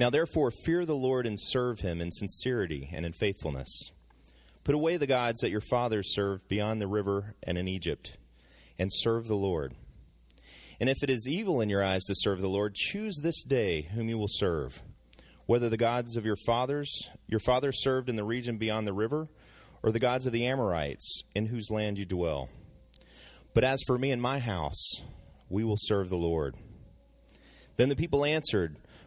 Now therefore fear the Lord and serve him in sincerity and in faithfulness. Put away the gods that your fathers served beyond the river and in Egypt, and serve the Lord. And if it is evil in your eyes to serve the Lord, choose this day whom you will serve, whether the gods of your fathers, your fathers served in the region beyond the river, or the gods of the Amorites, in whose land you dwell. But as for me and my house, we will serve the Lord. Then the people answered,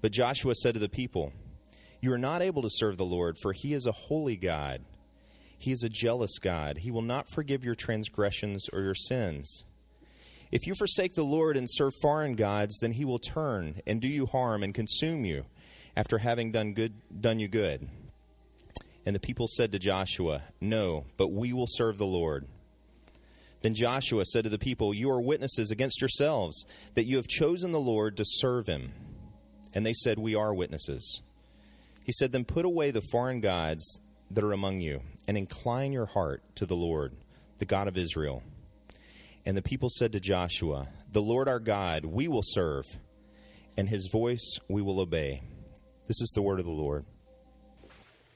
But Joshua said to the people, You are not able to serve the Lord, for he is a holy God. He is a jealous God. He will not forgive your transgressions or your sins. If you forsake the Lord and serve foreign gods, then he will turn and do you harm and consume you after having done good done you good. And the people said to Joshua, No, but we will serve the Lord. Then Joshua said to the people, You are witnesses against yourselves that you have chosen the Lord to serve him. And they said, We are witnesses. He said, Then put away the foreign gods that are among you, and incline your heart to the Lord, the God of Israel. And the people said to Joshua, The Lord our God we will serve, and his voice we will obey. This is the word of the Lord.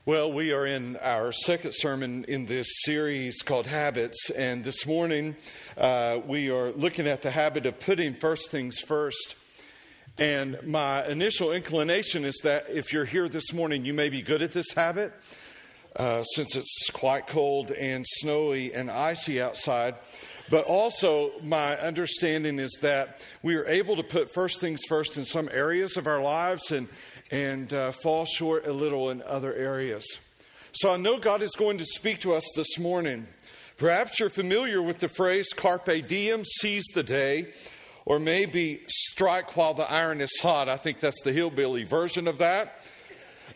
Well, we are in our second sermon in this series called Habits, and this morning uh, we are looking at the habit of putting first things first. And my initial inclination is that if you're here this morning, you may be good at this habit uh, since it's quite cold and snowy and icy outside. But also, my understanding is that we are able to put first things first in some areas of our lives and, and uh, fall short a little in other areas. So I know God is going to speak to us this morning. Perhaps you're familiar with the phrase carpe diem, seize the day, or maybe strike while the iron is hot. I think that's the hillbilly version of that.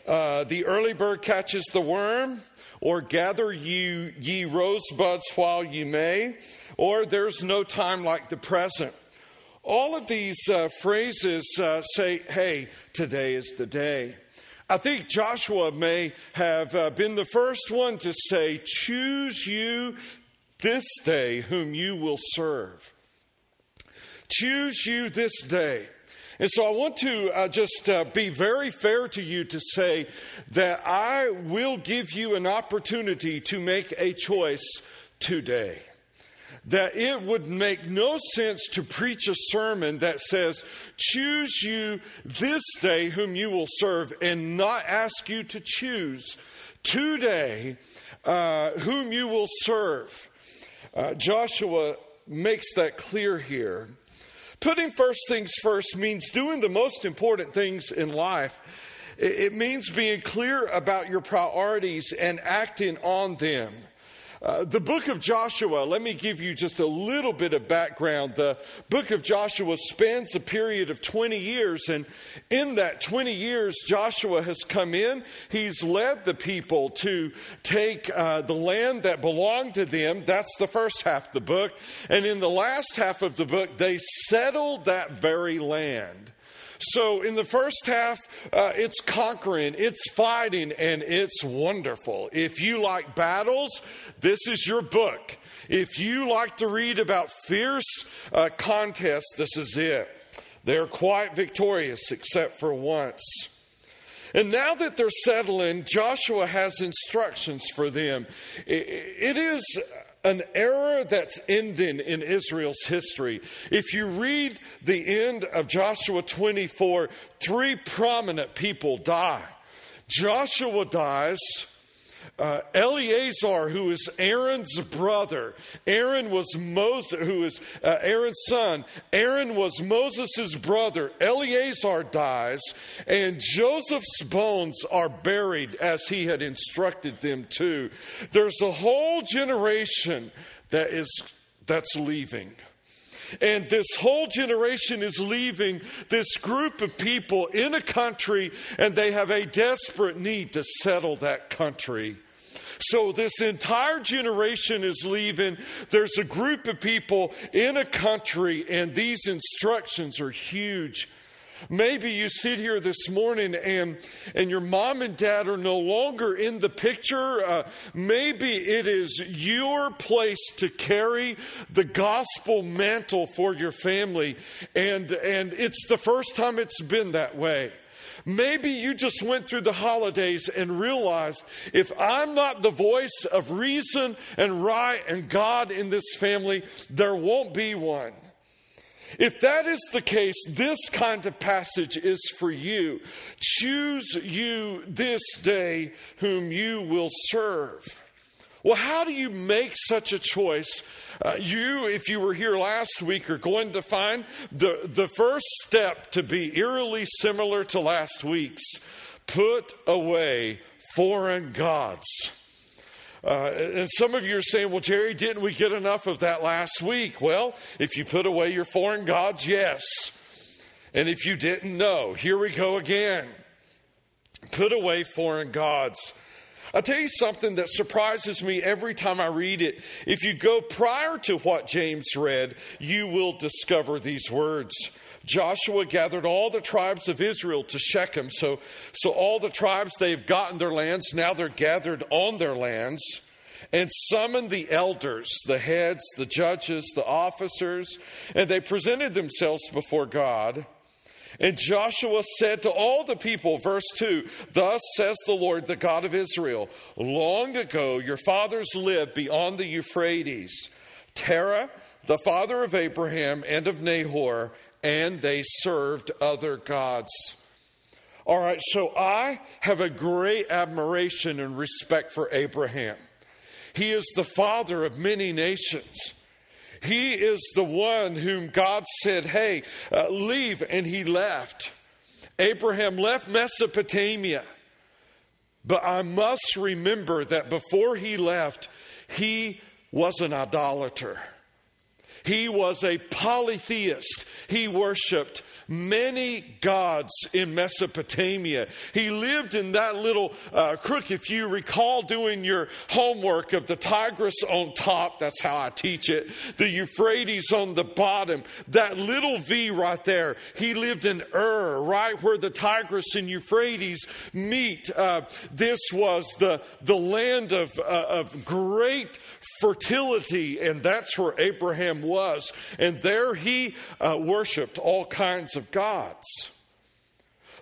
Uh, the early bird catches the worm, or gather you ye rosebuds while you may, or there's no time like the present. All of these uh, phrases uh, say, hey, today is the day. I think Joshua may have uh, been the first one to say, choose you this day whom you will serve. Choose you this day. And so I want to uh, just uh, be very fair to you to say that I will give you an opportunity to make a choice today. That it would make no sense to preach a sermon that says, Choose you this day whom you will serve, and not ask you to choose today uh, whom you will serve. Uh, Joshua makes that clear here. Putting first things first means doing the most important things in life. It means being clear about your priorities and acting on them. Uh, the book of Joshua, let me give you just a little bit of background. The book of Joshua spans a period of 20 years, and in that 20 years, Joshua has come in. He's led the people to take uh, the land that belonged to them. That's the first half of the book. And in the last half of the book, they settled that very land. So, in the first half, uh, it's conquering, it's fighting, and it's wonderful. If you like battles, this is your book. If you like to read about fierce uh, contests, this is it. They're quite victorious, except for once. And now that they're settling, Joshua has instructions for them. it is an era that's ending in Israel's history. If you read the end of Joshua 24, three prominent people die. Joshua dies. Uh, Eleazar, who is Aaron's brother, Aaron was Moses, who is uh, Aaron's son. Aaron was Moses' brother. Eleazar dies, and Joseph's bones are buried as he had instructed them to. There's a whole generation that is that's leaving. And this whole generation is leaving this group of people in a country, and they have a desperate need to settle that country. So, this entire generation is leaving. There's a group of people in a country, and these instructions are huge. Maybe you sit here this morning and, and your mom and dad are no longer in the picture. Uh, maybe it is your place to carry the gospel mantle for your family, and, and it's the first time it's been that way. Maybe you just went through the holidays and realized if I'm not the voice of reason and right and God in this family, there won't be one. If that is the case, this kind of passage is for you. Choose you this day whom you will serve. Well, how do you make such a choice? Uh, you, if you were here last week, are going to find the, the first step to be eerily similar to last week's put away foreign gods. Uh, and some of you are saying, well, Jerry, didn't we get enough of that last week? Well, if you put away your foreign gods, yes. And if you didn't know, here we go again. Put away foreign gods. I'll tell you something that surprises me every time I read it. If you go prior to what James read, you will discover these words. Joshua gathered all the tribes of Israel to Shechem. So, so all the tribes, they've gotten their lands. Now they're gathered on their lands. And summoned the elders, the heads, the judges, the officers, and they presented themselves before God. And Joshua said to all the people, verse 2 Thus says the Lord, the God of Israel, long ago your fathers lived beyond the Euphrates, Terah, the father of Abraham and of Nahor, and they served other gods. All right, so I have a great admiration and respect for Abraham. He is the father of many nations. He is the one whom God said, Hey, uh, leave, and he left. Abraham left Mesopotamia. But I must remember that before he left, he was an idolater. He was a polytheist. He worshiped many gods in Mesopotamia. He lived in that little uh, crook. If you recall doing your homework of the Tigris on top, that's how I teach it, the Euphrates on the bottom, that little V right there. He lived in Ur, right where the Tigris and Euphrates meet. Uh, this was the, the land of, uh, of great fertility, and that's where Abraham was. And there he uh, worshiped all kinds of gods.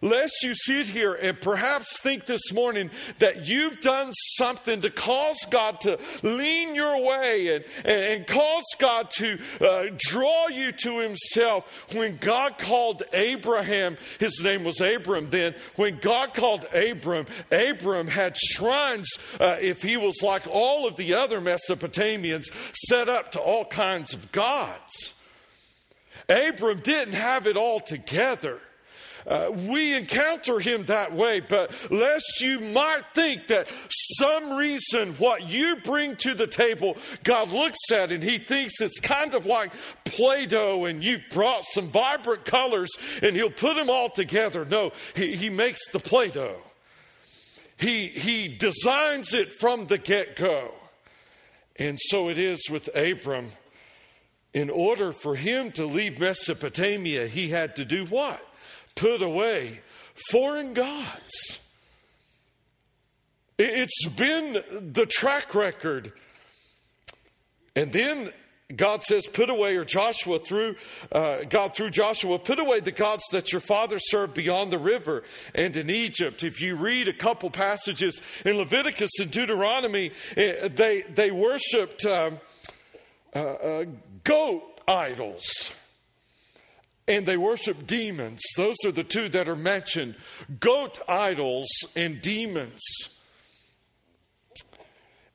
Lest you sit here and perhaps think this morning that you've done something to cause God to lean your way and, and, and cause God to uh, draw you to Himself. When God called Abraham, his name was Abram then, when God called Abram, Abram had shrines, uh, if he was like all of the other Mesopotamians, set up to all kinds of gods. Abram didn't have it all together. Uh, we encounter him that way, but lest you might think that some reason what you bring to the table, God looks at and he thinks it's kind of like Play Doh and you've brought some vibrant colors and he'll put them all together. No, he, he makes the Play Doh, he, he designs it from the get go. And so it is with Abram in order for him to leave Mesopotamia, he had to do what? Put away foreign gods. It's been the track record. And then God says, put away, or Joshua through, uh, God through Joshua, put away the gods that your father served beyond the river and in Egypt. If you read a couple passages in Leviticus and Deuteronomy, eh, they, they worshiped um, uh, uh, goat idols. And they worship demons. Those are the two that are mentioned goat idols and demons.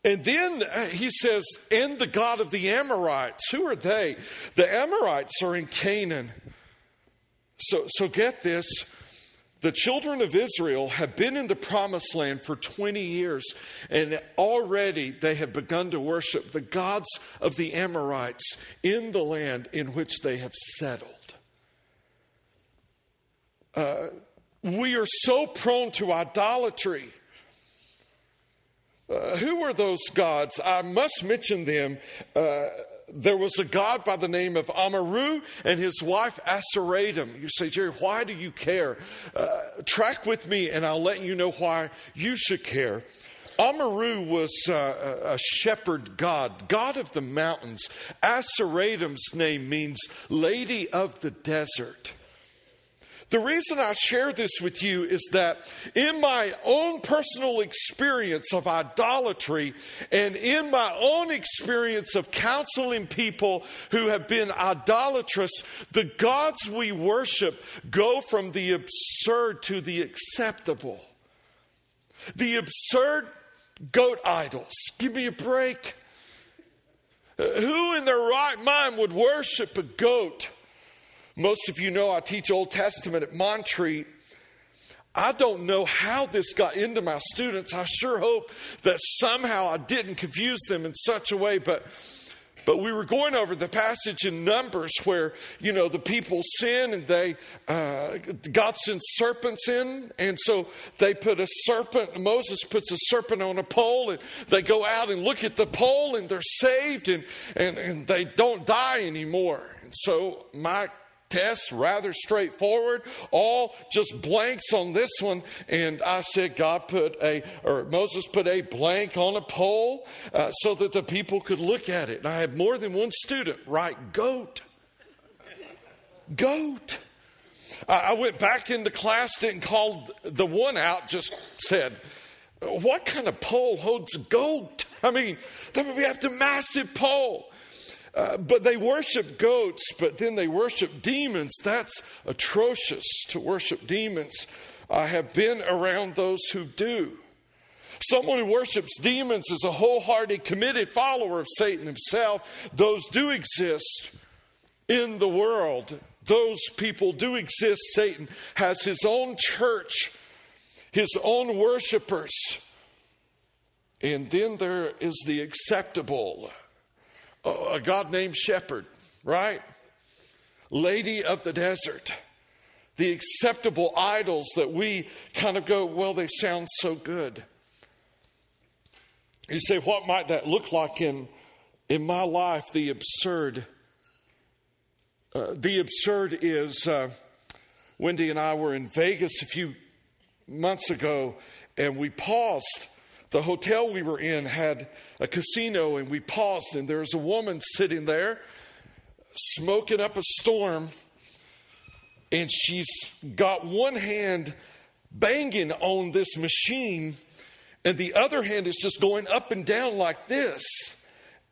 And then uh, he says, and the God of the Amorites. Who are they? The Amorites are in Canaan. So, so get this The children of Israel have been in the promised land for 20 years, and already they have begun to worship the gods of the Amorites in the land in which they have settled. We are so prone to idolatry. Uh, who were those gods? I must mention them. Uh, there was a god by the name of Amurru and his wife Aseratum. You say, Jerry, why do you care? Uh, track with me and I'll let you know why you should care. Amurru was uh, a shepherd god, god of the mountains. Aseratum's name means lady of the desert. The reason I share this with you is that in my own personal experience of idolatry and in my own experience of counseling people who have been idolatrous, the gods we worship go from the absurd to the acceptable. The absurd goat idols. Give me a break. Uh, who in their right mind would worship a goat? Most of you know I teach Old Testament at Montreat. I don't know how this got into my students. I sure hope that somehow I didn't confuse them in such a way, but but we were going over the passage in Numbers where, you know, the people sin and they, uh, God sends serpents in. And so they put a serpent, Moses puts a serpent on a pole and they go out and look at the pole and they're saved and, and, and they don't die anymore. And so my test, rather straightforward, all just blanks on this one. And I said, God put a, or Moses put a blank on a pole uh, so that the people could look at it. And I had more than one student write goat. Goat. I went back into class, didn't call the one out, just said, What kind of pole holds goat? I mean, we have the massive pole. Uh, but they worship goats, but then they worship demons. That's atrocious to worship demons. I have been around those who do. Someone who worships demons is a wholehearted, committed follower of Satan himself. Those do exist in the world. Those people do exist. Satan has his own church, his own worshipers. And then there is the acceptable a God named Shepherd, right? Lady of the desert. The acceptable idols that we kind of go, well, they sound so good. You say, what might that look like in, in my life? The absurd. Uh, the absurd is uh, Wendy and I were in Vegas a few months ago, and we paused the hotel we were in had a casino, and we paused, and there was a woman sitting there smoking up a storm, and she's got one hand banging on this machine, and the other hand is just going up and down like this.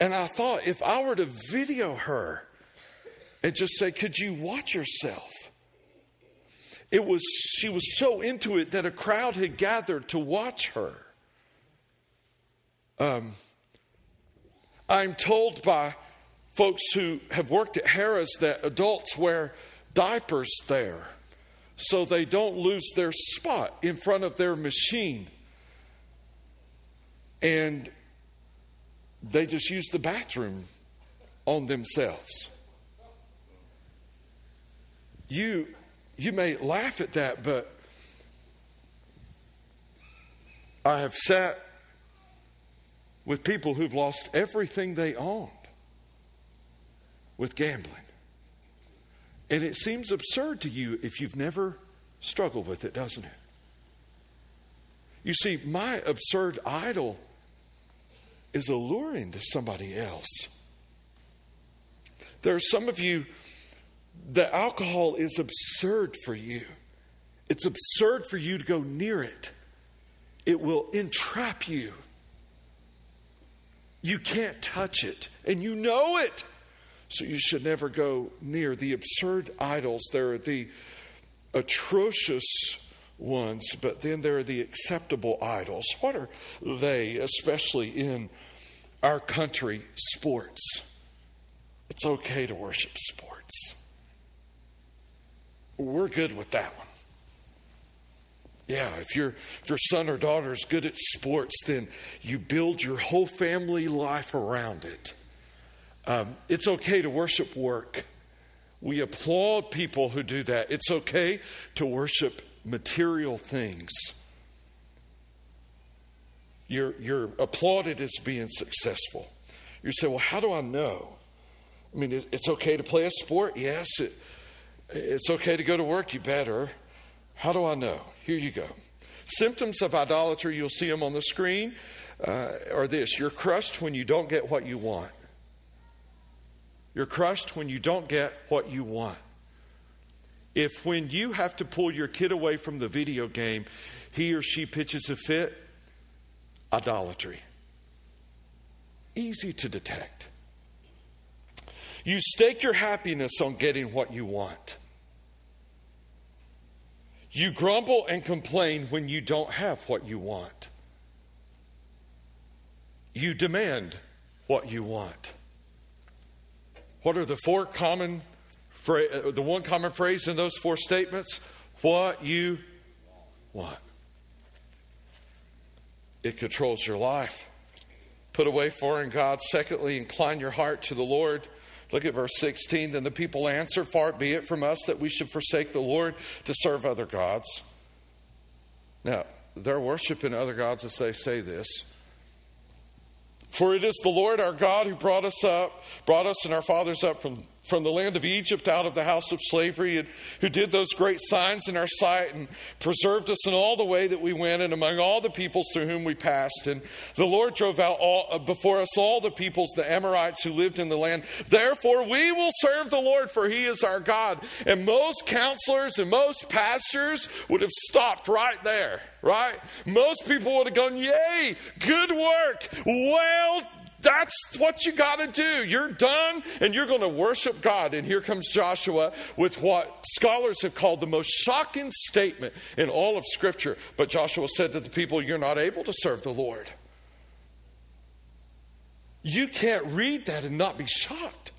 And I thought, if I were to video her and just say, Could you watch yourself? It was, she was so into it that a crowd had gathered to watch her. Um, I'm told by folks who have worked at Harrah's that adults wear diapers there so they don't lose their spot in front of their machine. And they just use the bathroom on themselves. You, you may laugh at that, but I have sat with people who've lost everything they owned with gambling. And it seems absurd to you if you've never struggled with it, doesn't it? You see, my absurd idol is alluring to somebody else. There are some of you that alcohol is absurd for you. It's absurd for you to go near it. It will entrap you. You can't touch it, and you know it. So you should never go near the absurd idols. There are the atrocious ones, but then there are the acceptable idols. What are they, especially in our country? Sports. It's okay to worship sports. We're good with that one. Yeah, if, you if your son or daughter is good at sports, then you build your whole family life around it. Um, it's okay to worship work. We applaud people who do that. It's okay to worship material things. You're, you're applauded as being successful. You say, well, how do I know? I mean, it's okay to play a sport? Yes. It, it's okay to go to work? You better. How do I know? Here you go. Symptoms of idolatry, you'll see them on the screen, uh, are this you're crushed when you don't get what you want. You're crushed when you don't get what you want. If when you have to pull your kid away from the video game, he or she pitches a fit, idolatry. Easy to detect. You stake your happiness on getting what you want. You grumble and complain when you don't have what you want. You demand what you want. What are the four common uh, the one common phrase in those four statements? What you want. It controls your life. Put away foreign gods. Secondly, incline your heart to the Lord. Look at verse 16. Then the people answered, Far be it from us that we should forsake the Lord to serve other gods. Now, they're worshiping other gods as they say this. For it is the Lord our God who brought us up, brought us and our fathers up from from the land of Egypt out of the house of slavery, and who did those great signs in our sight and preserved us in all the way that we went and among all the peoples through whom we passed. And the Lord drove out all, uh, before us all the peoples, the Amorites who lived in the land. Therefore, we will serve the Lord, for he is our God. And most counselors and most pastors would have stopped right there, right? Most people would have gone, Yay, good work, well that's what you got to do. You're done and you're going to worship God. And here comes Joshua with what scholars have called the most shocking statement in all of Scripture. But Joshua said to the people, You're not able to serve the Lord. You can't read that and not be shocked.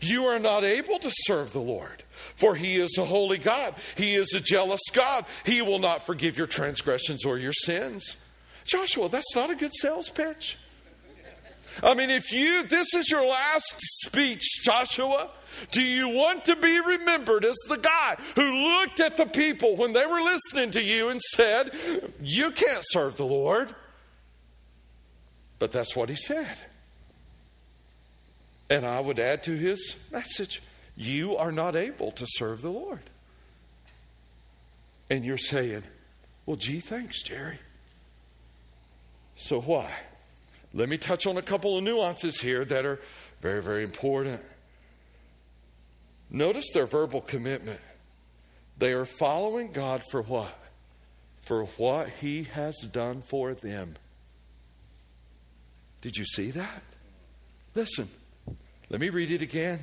You are not able to serve the Lord, for He is a holy God. He is a jealous God. He will not forgive your transgressions or your sins. Joshua, that's not a good sales pitch. I mean, if you, this is your last speech, Joshua, do you want to be remembered as the guy who looked at the people when they were listening to you and said, You can't serve the Lord? But that's what he said. And I would add to his message, You are not able to serve the Lord. And you're saying, Well, gee, thanks, Jerry. So why? Let me touch on a couple of nuances here that are very, very important. Notice their verbal commitment. They are following God for what? For what He has done for them. Did you see that? Listen, let me read it again.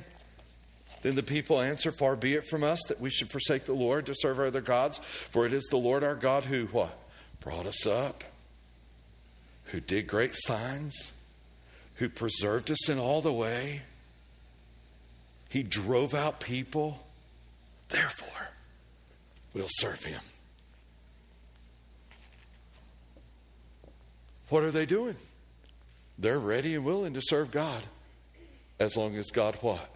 Then the people answer, Far be it from us that we should forsake the Lord to serve other gods, for it is the Lord our God who what? Brought us up who did great signs, who preserved us in all the way. He drove out people. Therefore, we'll serve him. What are they doing? They're ready and willing to serve God as long as God what?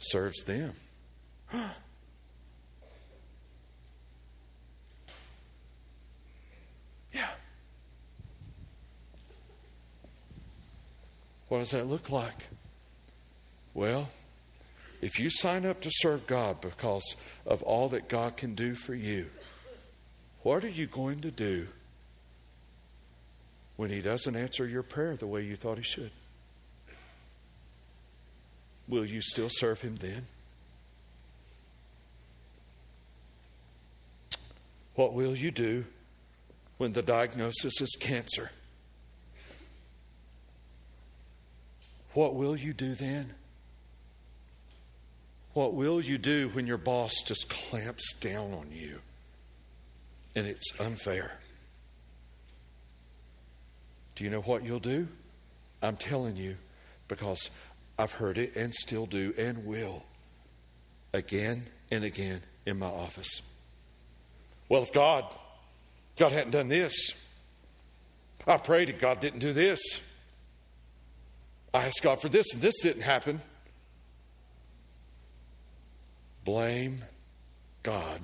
Serves them. What does that look like? Well, if you sign up to serve God because of all that God can do for you, what are you going to do when He doesn't answer your prayer the way you thought He should? Will you still serve Him then? What will you do when the diagnosis is cancer? What will you do then? What will you do when your boss just clamps down on you and it's unfair? Do you know what you'll do? I'm telling you because I've heard it and still do and will again and again in my office. Well, if God God hadn't done this. I prayed and God didn't do this. I asked God for this and this didn't happen. Blame God.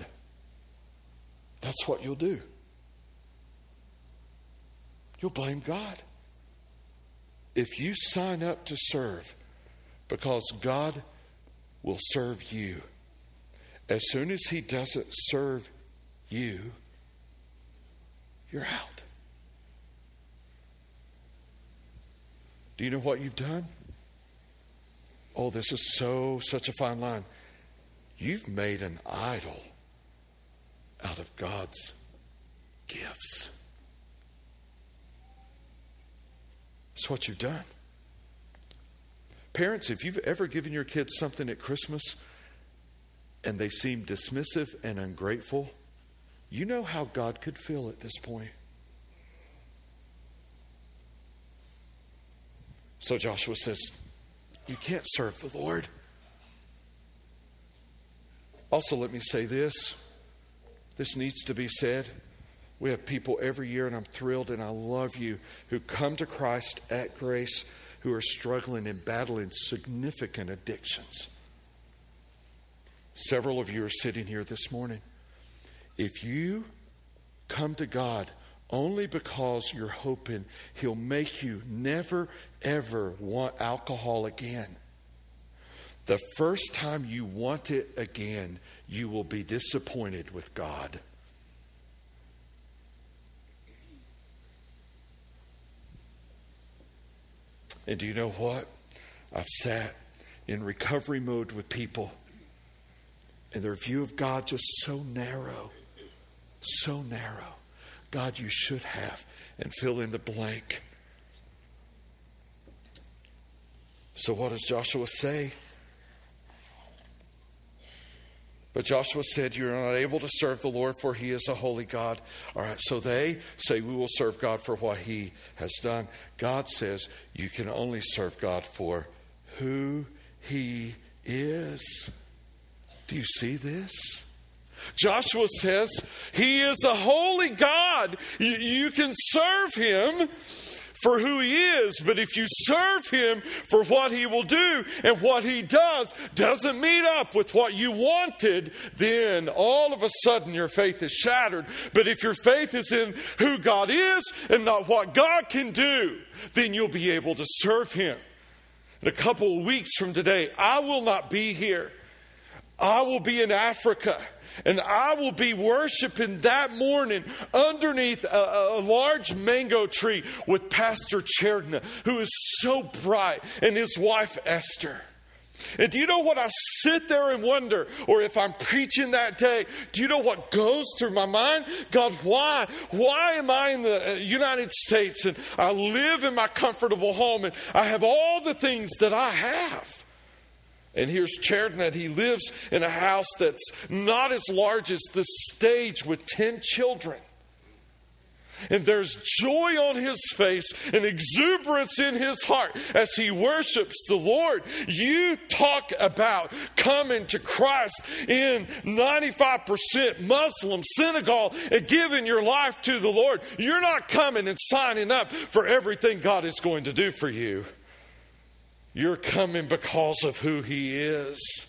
That's what you'll do. You'll blame God. If you sign up to serve because God will serve you, as soon as He doesn't serve you, you're out. Do you know what you've done? Oh, this is so, such a fine line. You've made an idol out of God's gifts. That's what you've done. Parents, if you've ever given your kids something at Christmas and they seem dismissive and ungrateful, you know how God could feel at this point. So Joshua says, You can't serve the Lord. Also, let me say this this needs to be said. We have people every year, and I'm thrilled and I love you, who come to Christ at grace who are struggling and battling significant addictions. Several of you are sitting here this morning. If you come to God only because you're hoping He'll make you never, ever want alcohol again, the first time you want it again, you will be disappointed with God. And do you know what? I've sat in recovery mode with people, and their view of God just so narrow, so narrow. God, you should have, and fill in the blank. So, what does Joshua say? But Joshua said, You're not able to serve the Lord, for he is a holy God. All right, so they say, We will serve God for what he has done. God says, You can only serve God for who he is. Do you see this? Joshua says, He is a holy God. You, you can serve him for who he is, but if you serve him for what he will do and what he does doesn't meet up with what you wanted, then all of a sudden your faith is shattered. But if your faith is in who God is and not what God can do, then you'll be able to serve him. In a couple of weeks from today, I will not be here. I will be in Africa and I will be worshiping that morning underneath a, a, large mango tree with Pastor Cherdna, who is so bright, and his wife Esther. And do you know what I sit there and wonder, or if I'm preaching that day, do you know what goes through my mind? God, why? Why am I in the uh, United States and I live in my comfortable home and I have all the things that I have? And here's Cheriton that he lives in a house that's not as large as the stage with 10 children. And there's joy on his face and exuberance in his heart as he worships the Lord. You talk about coming to Christ in 95% Muslim Senegal and giving your life to the Lord. You're not coming and signing up for everything God is going to do for you. You're coming because of who He is.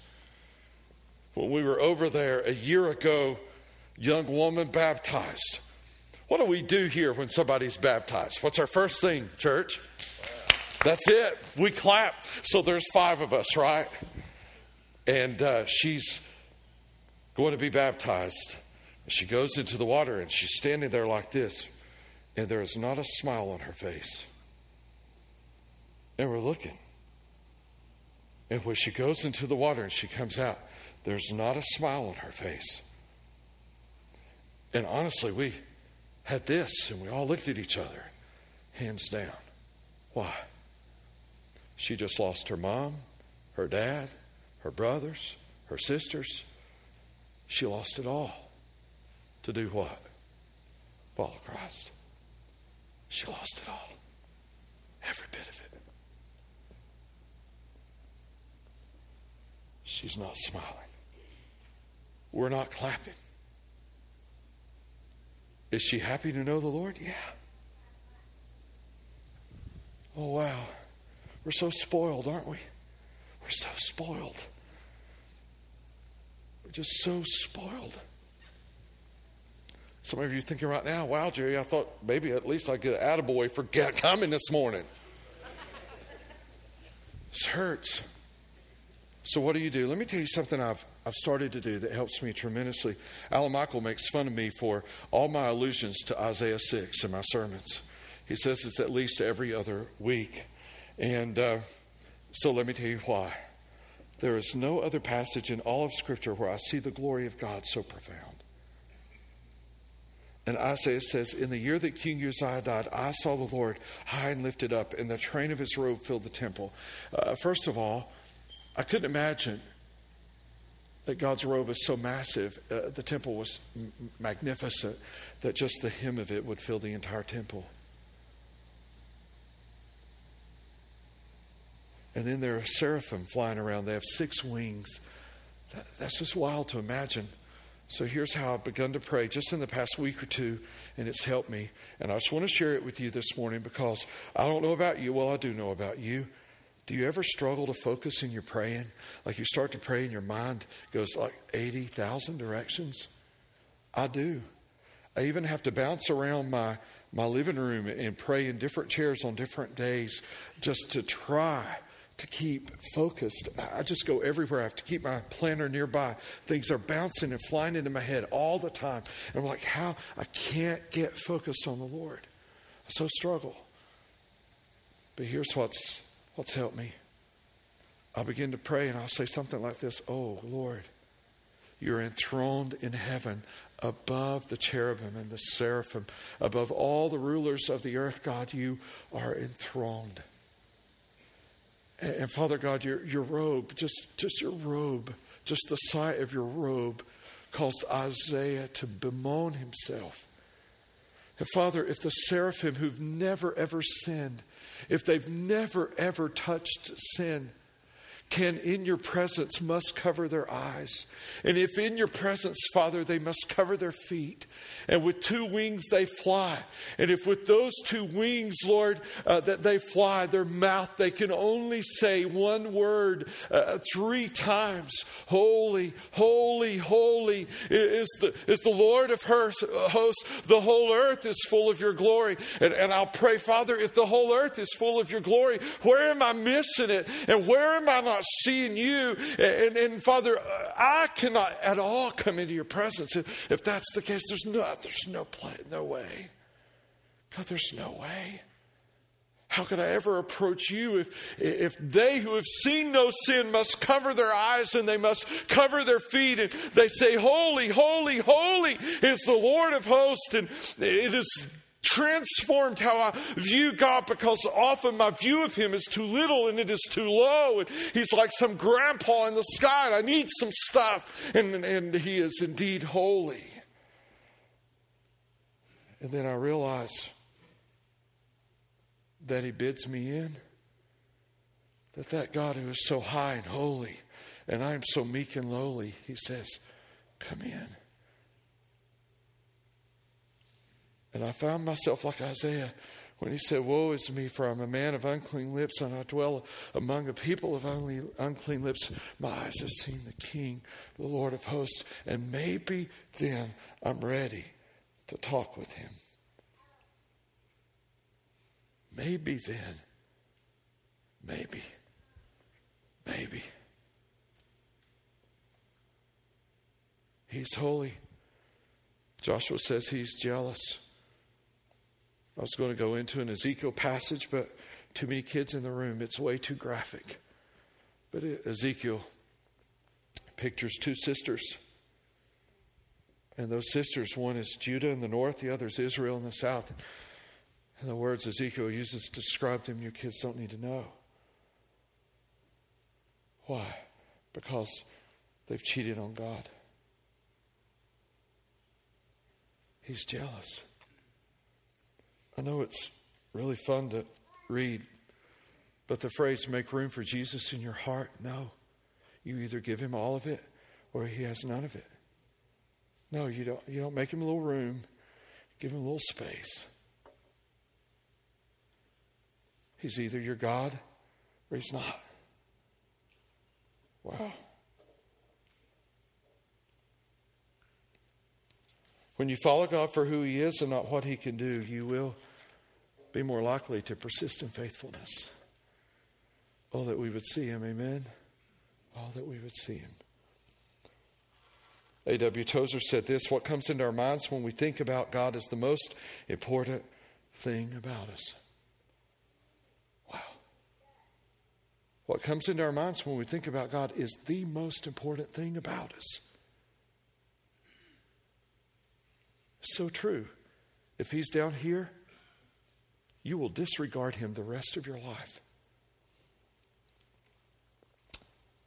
When we were over there a year ago, young woman baptized. What do we do here when somebody's baptized? What's our first thing, church? That's it. We clap. So there's five of us, right? And uh, she's going to be baptized. She goes into the water and she's standing there like this, and there is not a smile on her face. And we're looking. And when she goes into the water and she comes out, there's not a smile on her face. And honestly, we had this and we all looked at each other, hands down. Why? She just lost her mom, her dad, her brothers, her sisters. She lost it all. To do what? Follow Christ. She lost it all. Every bit of it. She's not smiling. We're not clapping. Is she happy to know the Lord? Yeah. Oh, wow. We're so spoiled, aren't we? We're so spoiled. We're just so spoiled. Some of you are thinking right now, wow, Jerry, I thought maybe at least get an attaboy for coming this morning. this hurts. So what do you do? Let me tell you something I've I've started to do that helps me tremendously. Alan Michael makes fun of me for all my allusions to Isaiah 6 in my sermons. He says it's at least every other week. And uh, so let me tell you why. There is no other passage in all of Scripture where I see the glory of God so profound. And Isaiah says, In the year that King Uzziah died, I saw the Lord high and lifted up, and the train of his robe filled the temple. Uh, first of all, I couldn't imagine that God's robe is so massive, uh, the temple was m- magnificent, that just the hem of it would fill the entire temple. And then there are seraphim flying around. They have six wings. That, that's just wild to imagine. So here's how I've begun to pray just in the past week or two, and it's helped me. And I just want to share it with you this morning because I don't know about you. Well, I do know about you. Do you ever struggle to focus in your praying? Like you start to pray and your mind goes like 80,000 directions? I do. I even have to bounce around my, my living room and pray in different chairs on different days just to try to keep focused. I just go everywhere. I have to keep my planner nearby. Things are bouncing and flying into my head all the time. And I'm like, how? I can't get focused on the Lord. I so struggle. But here's what's What's help me? I'll begin to pray and I'll say something like this Oh, Lord, you're enthroned in heaven above the cherubim and the seraphim, above all the rulers of the earth, God, you are enthroned. And, and Father God, your, your robe, just, just your robe, just the sight of your robe caused Isaiah to bemoan himself. And Father, if the seraphim who've never ever sinned, if they've never, ever touched sin, can in your presence must cover their eyes. And if in your presence, Father, they must cover their feet. And with two wings they fly. And if with those two wings, Lord, uh, that they fly, their mouth, they can only say one word uh, three times Holy, holy, holy is the, is the Lord of hosts. The whole earth is full of your glory. And, and I'll pray, Father, if the whole earth is full of your glory, where am I missing it? And where am I not seeing you. And, and Father, I cannot at all come into your presence. If, if that's the case, there's no, there's no, play, no way. God, there's no way. How could I ever approach you if, if they who have seen no sin must cover their eyes and they must cover their feet and they say, Holy, holy, holy is the Lord of hosts, and it is transformed how I view God because often my view of Him is too little and it is too low. And He's like some grandpa in the sky and I need some stuff. And, and He is indeed holy. And then I realize that He bids me in. That that God who is so high and holy and I am so meek and lowly, He says, Come in. And I found myself like Isaiah when he said, Woe is me, for I'm a man of unclean lips, and I dwell among a people of only unclean lips. My eyes have seen the King, the Lord of hosts, and maybe then I'm ready to talk with him. Maybe then, maybe, maybe. He's holy. Joshua says he's jealous. I was going to go into an Ezekiel passage, but too many kids in the room. It's way too graphic. But Ezekiel pictures two sisters. And those sisters, one is Judah in the north, the other is Israel in the south. And the words Ezekiel uses to describe them, your kids don't need to know. Why? Because they've cheated on God. He's jealous. I know it's really fun to read, but the phrase make room for Jesus in your heart, no. You either give him all of it or he has none of it. No, you don't you don't make him a little room, Give him a little space. He's either your God or he's not. Wow. When you follow God for who He is and not what He can do, you will be more likely to persist in faithfulness. Oh, that we would see Him. Amen. Oh, that we would see Him. A.W. Tozer said this What comes into our minds when we think about God is the most important thing about us. Wow. What comes into our minds when we think about God is the most important thing about us. So true. If he's down here, you will disregard him the rest of your life.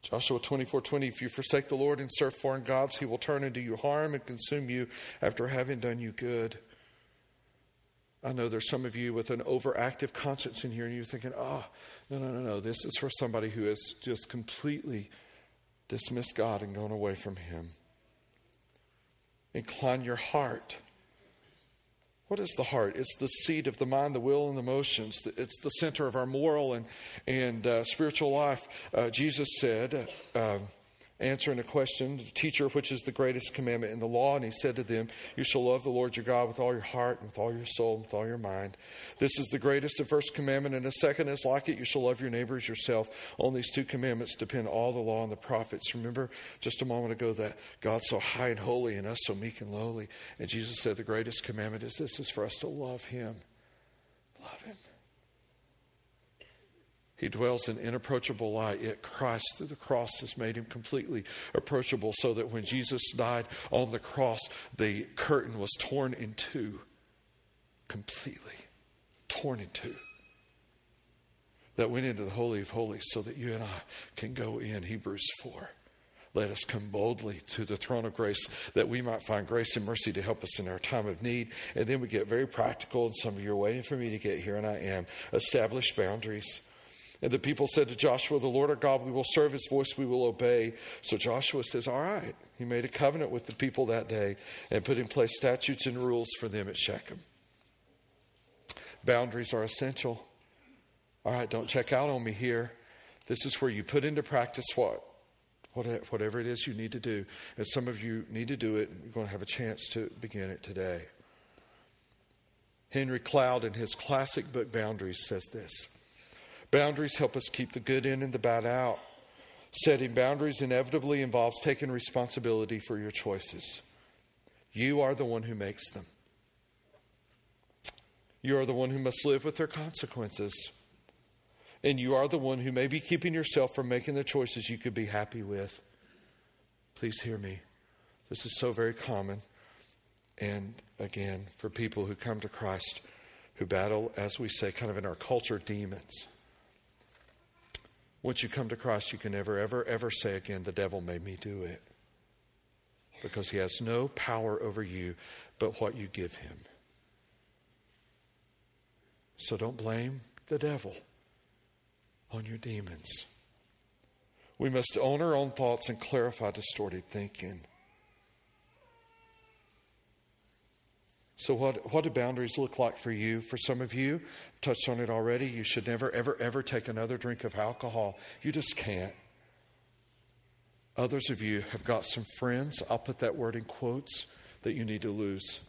Joshua 24 20, if you forsake the Lord and serve foreign gods, he will turn and do you harm and consume you after having done you good. I know there's some of you with an overactive conscience in here, and you're thinking, oh, no, no, no, no. This is for somebody who has just completely dismissed God and gone away from him. Incline your heart what is the heart? It's the seat of the mind, the will, and the emotions. It's the center of our moral and, and uh, spiritual life. Uh, Jesus said, uh, answering a question, the Teacher, which is the greatest commandment in the law? And he said to them, You shall love the Lord your God with all your heart, and with all your soul, and with all your mind. This is the greatest and first commandment, and the second is like it. You shall love your neighbors yourself. On these two commandments depend all the law and the prophets. Remember just a moment ago that God's so high and holy, and us so meek and lowly. And Jesus said, The greatest commandment is this is for us to love him. Love him. He dwells in inapproachable light, yet Christ through the cross has made him completely approachable so that when Jesus died on the cross, the curtain was torn in two. Completely. Torn in two. That went into the Holy of Holies so that you and I can go in. Hebrews 4. Let us come boldly to the throne of grace that we might find grace and mercy to help us in our time of need. And then we get very practical, and some of you are waiting for me to get here, and I am. Establish boundaries. And the people said to Joshua, The Lord our God, we will serve his voice, we will obey. So Joshua says, All right. He made a covenant with the people that day and put in place statutes and rules for them at Shechem. Boundaries are essential. All right, don't check out on me here. This is where you put into practice what? Whatever it is you need to do. And some of you need to do it, and you're going to have a chance to begin it today. Henry Cloud, in his classic book Boundaries, says this Boundaries help us keep the good in and the bad out. Setting boundaries inevitably involves taking responsibility for your choices. You are the one who makes them. You are the one who must live with their consequences. And you are the one who may be keeping yourself from making the choices you could be happy with. Please hear me. This is so very common. And again, for people who come to Christ, who battle, as we say, kind of in our culture, demons. Once you come to Christ, you can never, ever, ever say again, the devil made me do it. Because he has no power over you but what you give him. So don't blame the devil on your demons. We must own our own thoughts and clarify distorted thinking. So, what, what do boundaries look like for you? For some of you, touched on it already, you should never, ever, ever take another drink of alcohol. You just can't. Others of you have got some friends, I'll put that word in quotes, that you need to lose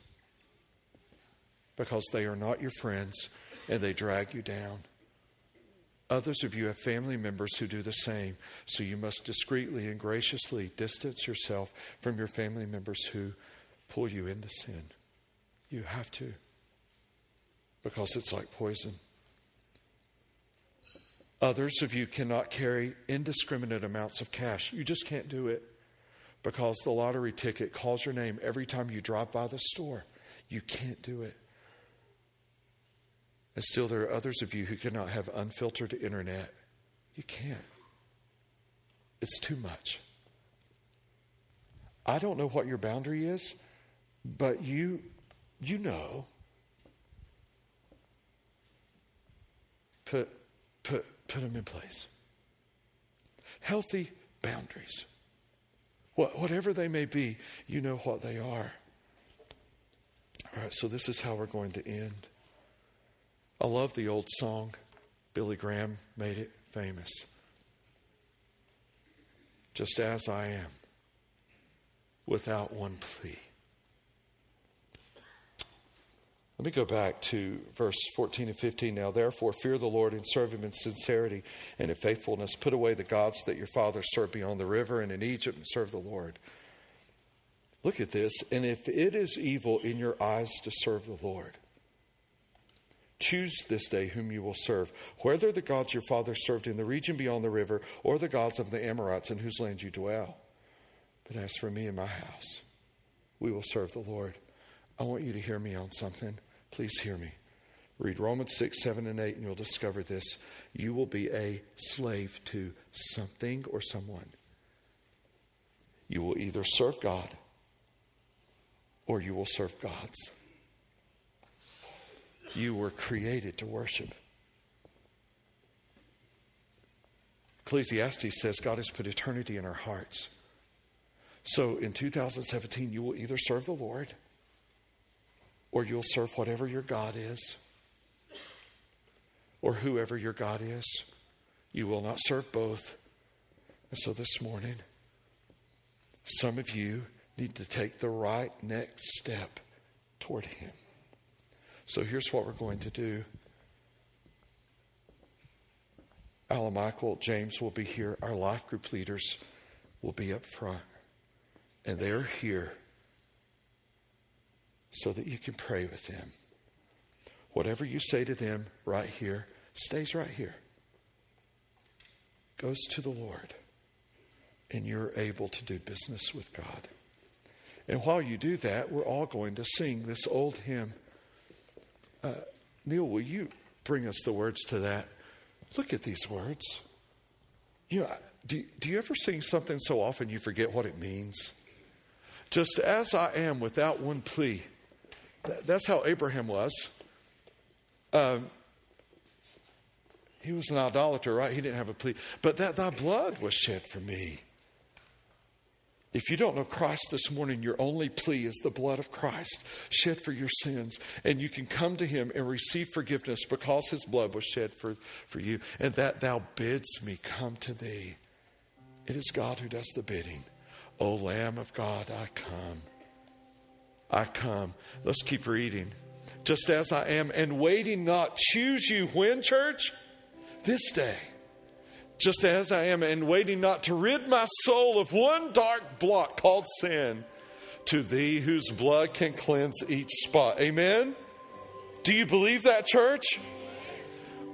because they are not your friends and they drag you down. Others of you have family members who do the same, so you must discreetly and graciously distance yourself from your family members who pull you into sin. You have to. Because it's like poison. Others of you cannot carry indiscriminate amounts of cash. You just can't do it because the lottery ticket calls your name every time you drive by the store. You can't do it. And still, there are others of you who cannot have unfiltered internet. You can't. It's too much. I don't know what your boundary is, but you you know. Put, put, put them in place. Healthy boundaries. What, whatever they may be, you know what they are. All right, so this is how we're going to end. I love the old song. Billy Graham made it famous. Just as I am, without one plea. Let me go back to verse 14 and 15 now. Therefore, fear the Lord and serve him in sincerity and in faithfulness. Put away the gods that your fathers served beyond the river and in Egypt and serve the Lord. Look at this. And if it is evil in your eyes to serve the Lord, choose this day whom you will serve, whether the gods your fathers served in the region beyond the river or the gods of the Amorites in whose land you dwell. But as for me and my house, we will serve the Lord. I want you to hear me on something. Please hear me. Read Romans 6, 7, and 8, and you'll discover this. You will be a slave to something or someone. You will either serve God or you will serve gods. You were created to worship. Ecclesiastes says God has put eternity in our hearts. So in 2017, you will either serve the Lord or you'll serve whatever your God is, or whoever your God is. You will not serve both. And so this morning, some of you need to take the right next step toward Him. So here's what we're going to do. Alan Michael, James will be here. Our life group leaders will be up front. And they're here so that you can pray with them. Whatever you say to them right here stays right here, goes to the Lord, and you're able to do business with God. And while you do that, we're all going to sing this old hymn. Uh, Neil, will you bring us the words to that? Look at these words. You know, do, do you ever sing something so often you forget what it means? Just as I am without one plea. That's how Abraham was. Um, he was an idolater, right? He didn't have a plea. But that thy blood was shed for me. If you don't know Christ this morning, your only plea is the blood of Christ shed for your sins. And you can come to him and receive forgiveness because his blood was shed for, for you. And that thou bids me come to thee. It is God who does the bidding. O Lamb of God, I come. I come. Let's keep reading. Just as I am, and waiting not, choose you when, church? This day just as I am, and waiting not to rid my soul of one dark blot called sin, to thee whose blood can cleanse each spot. Amen? Do you believe that, church?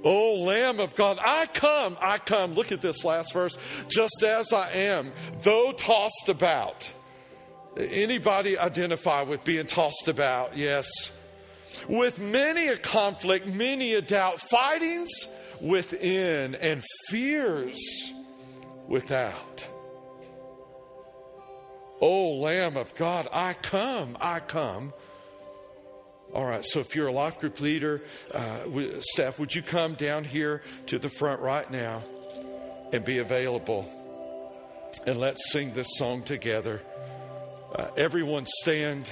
Oh, Lamb of God, I come, I come. Look at this last verse. Just as I am, though tossed about. Anybody identify with being tossed about? Yes. With many a conflict, many a doubt, fightings within and fears without. Oh, Lamb of God, I come, I come. All right, so if you're a life group leader, uh, staff, would you come down here to the front right now and be available? And let's sing this song together. Uh, everyone stand.